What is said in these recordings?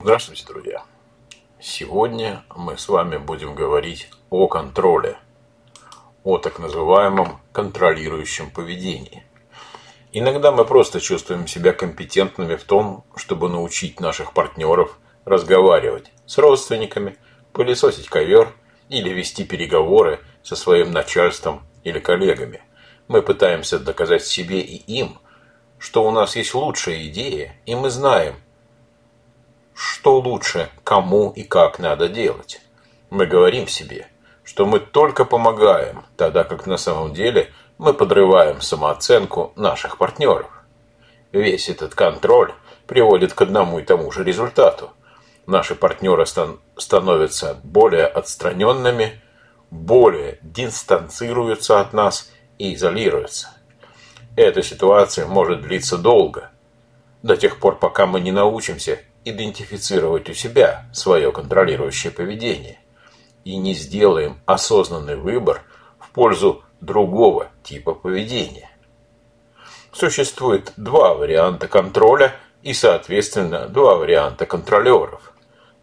Здравствуйте, друзья! Сегодня мы с вами будем говорить о контроле, о так называемом контролирующем поведении. Иногда мы просто чувствуем себя компетентными в том, чтобы научить наших партнеров разговаривать с родственниками, пылесосить ковер или вести переговоры со своим начальством или коллегами. Мы пытаемся доказать себе и им, что у нас есть лучшая идея, и мы знаем – что лучше, кому и как надо делать. Мы говорим себе, что мы только помогаем, тогда как на самом деле мы подрываем самооценку наших партнеров. Весь этот контроль приводит к одному и тому же результату. Наши партнеры стан становятся более отстраненными, более дистанцируются от нас и изолируются. Эта ситуация может длиться долго, до тех пор, пока мы не научимся идентифицировать у себя свое контролирующее поведение и не сделаем осознанный выбор в пользу другого типа поведения. Существует два варианта контроля и, соответственно, два варианта контролеров.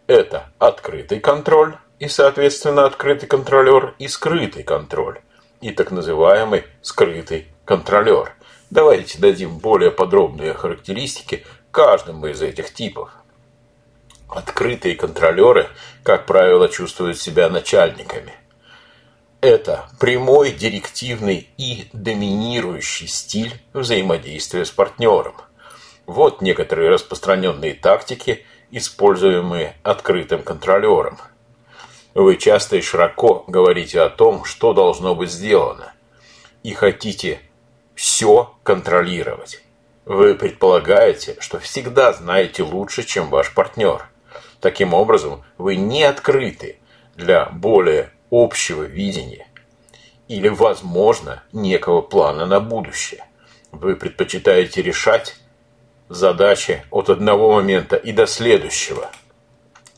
Это открытый контроль и, соответственно, открытый контролер и скрытый контроль и так называемый скрытый контролер. Давайте дадим более подробные характеристики каждому из этих типов. Открытые контролеры, как правило, чувствуют себя начальниками. Это прямой, директивный и доминирующий стиль взаимодействия с партнером. Вот некоторые распространенные тактики, используемые открытым контролером. Вы часто и широко говорите о том, что должно быть сделано, и хотите все контролировать. Вы предполагаете, что всегда знаете лучше, чем ваш партнер – Таким образом, вы не открыты для более общего видения или, возможно, некого плана на будущее. Вы предпочитаете решать задачи от одного момента и до следующего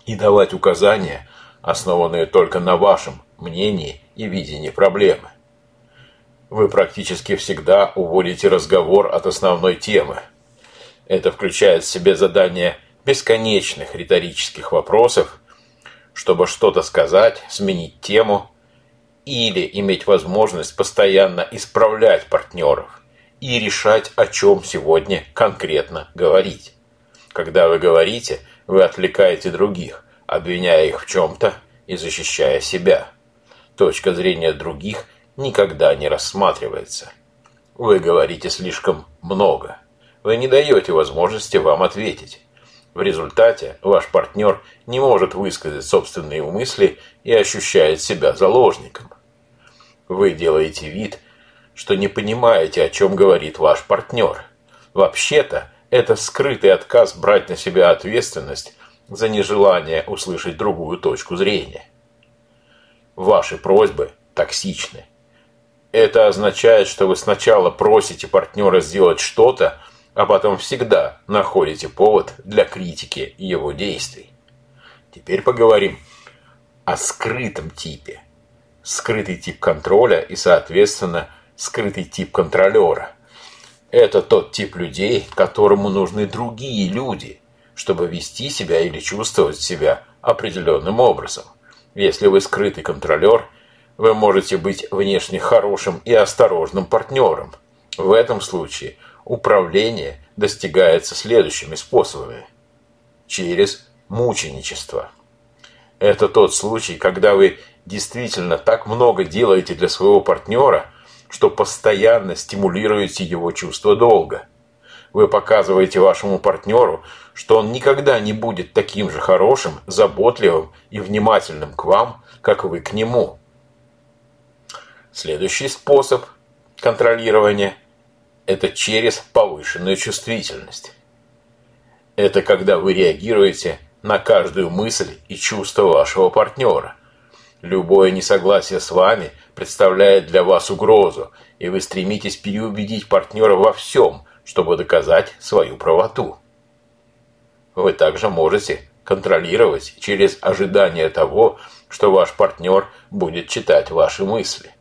и давать указания, основанные только на вашем мнении и видении проблемы. Вы практически всегда уводите разговор от основной темы. Это включает в себе задание бесконечных риторических вопросов, чтобы что-то сказать, сменить тему или иметь возможность постоянно исправлять партнеров и решать, о чем сегодня конкретно говорить. Когда вы говорите, вы отвлекаете других, обвиняя их в чем-то и защищая себя. Точка зрения других никогда не рассматривается. Вы говорите слишком много. Вы не даете возможности вам ответить. В результате ваш партнер не может высказать собственные мысли и ощущает себя заложником. Вы делаете вид, что не понимаете, о чем говорит ваш партнер. Вообще-то, это скрытый отказ брать на себя ответственность за нежелание услышать другую точку зрения. Ваши просьбы токсичны. Это означает, что вы сначала просите партнера сделать что-то, а потом всегда находите повод для критики его действий. Теперь поговорим о скрытом типе. Скрытый тип контроля и, соответственно, скрытый тип контролера. Это тот тип людей, которому нужны другие люди, чтобы вести себя или чувствовать себя определенным образом. Если вы скрытый контролер, вы можете быть внешне хорошим и осторожным партнером. В этом случае – управление достигается следующими способами. Через мученичество. Это тот случай, когда вы действительно так много делаете для своего партнера, что постоянно стимулируете его чувство долга. Вы показываете вашему партнеру, что он никогда не будет таким же хорошим, заботливым и внимательным к вам, как вы к нему. Следующий способ контролирования – это через повышенную чувствительность. Это когда вы реагируете на каждую мысль и чувство вашего партнера. Любое несогласие с вами представляет для вас угрозу, и вы стремитесь переубедить партнера во всем, чтобы доказать свою правоту. Вы также можете контролировать через ожидание того, что ваш партнер будет читать ваши мысли.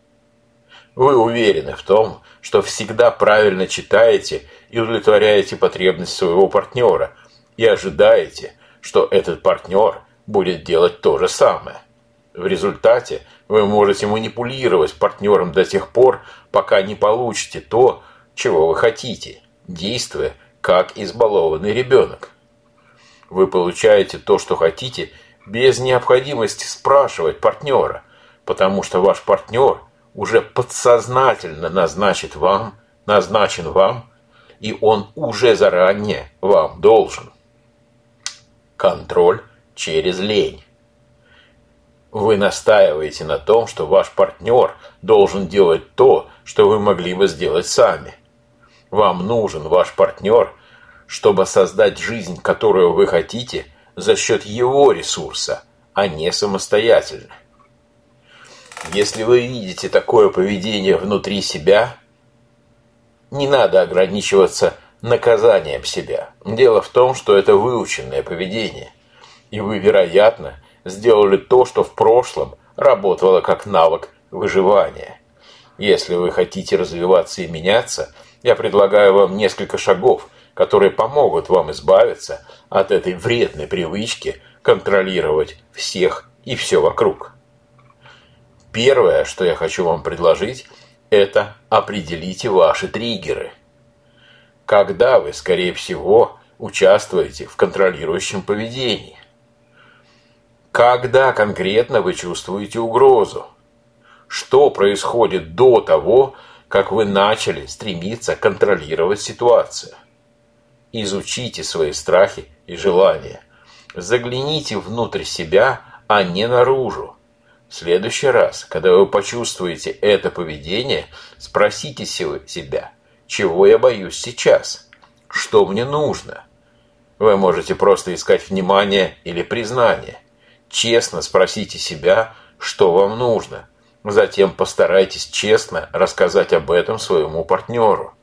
Вы уверены в том, что всегда правильно читаете и удовлетворяете потребность своего партнера и ожидаете, что этот партнер будет делать то же самое. В результате вы можете манипулировать партнером до тех пор, пока не получите то, чего вы хотите, действуя как избалованный ребенок. Вы получаете то, что хотите, без необходимости спрашивать партнера, потому что ваш партнер уже подсознательно назначит вам, назначен вам, и он уже заранее вам должен. Контроль через лень. Вы настаиваете на том, что ваш партнер должен делать то, что вы могли бы сделать сами. Вам нужен ваш партнер, чтобы создать жизнь, которую вы хотите, за счет его ресурса, а не самостоятельно. Если вы видите такое поведение внутри себя, не надо ограничиваться наказанием себя. Дело в том, что это выученное поведение. И вы, вероятно, сделали то, что в прошлом работало как навык выживания. Если вы хотите развиваться и меняться, я предлагаю вам несколько шагов, которые помогут вам избавиться от этой вредной привычки контролировать всех и все вокруг. Первое, что я хочу вам предложить, это определите ваши триггеры. Когда вы, скорее всего, участвуете в контролирующем поведении? Когда конкретно вы чувствуете угрозу? Что происходит до того, как вы начали стремиться контролировать ситуацию? Изучите свои страхи и желания. Загляните внутрь себя, а не наружу. В следующий раз, когда вы почувствуете это поведение, спросите себя, чего я боюсь сейчас? Что мне нужно? Вы можете просто искать внимание или признание. Честно спросите себя, что вам нужно. Затем постарайтесь честно рассказать об этом своему партнеру.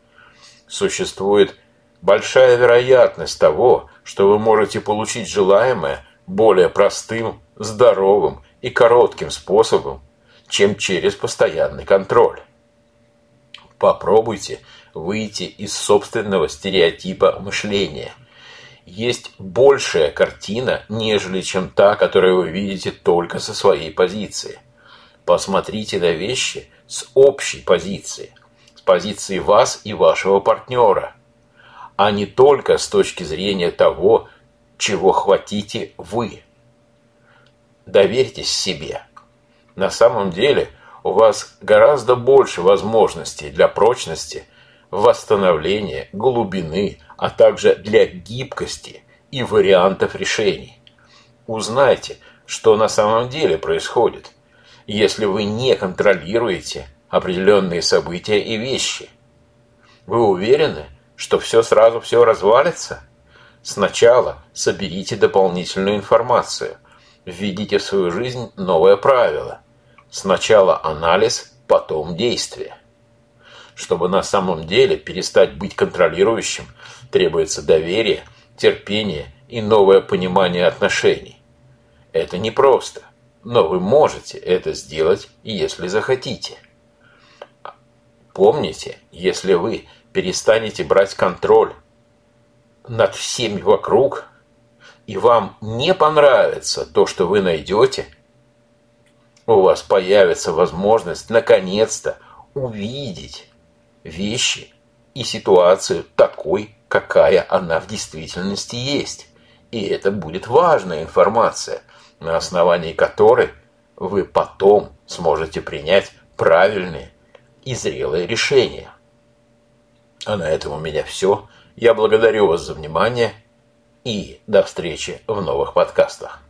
Существует большая вероятность того, что вы можете получить желаемое более простым, здоровым и коротким способом, чем через постоянный контроль. Попробуйте выйти из собственного стереотипа мышления – есть большая картина, нежели чем та, которую вы видите только со своей позиции. Посмотрите на вещи с общей позиции, с позиции вас и вашего партнера, а не только с точки зрения того, чего хотите вы. Доверьтесь себе. На самом деле у вас гораздо больше возможностей для прочности, восстановления, глубины, а также для гибкости и вариантов решений. Узнайте, что на самом деле происходит, если вы не контролируете определенные события и вещи. Вы уверены, что все сразу все развалится? Сначала соберите дополнительную информацию, введите в свою жизнь новое правило. Сначала анализ, потом действие. Чтобы на самом деле перестать быть контролирующим, требуется доверие, терпение и новое понимание отношений. Это непросто, но вы можете это сделать, если захотите. Помните, если вы перестанете брать контроль над всеми вокруг, и вам не понравится то, что вы найдете, у вас появится возможность наконец-то увидеть вещи и ситуацию такой, какая она в действительности есть. И это будет важная информация, на основании которой вы потом сможете принять правильные и зрелые решения. А на этом у меня все. Я благодарю вас за внимание и до встречи в новых подкастах.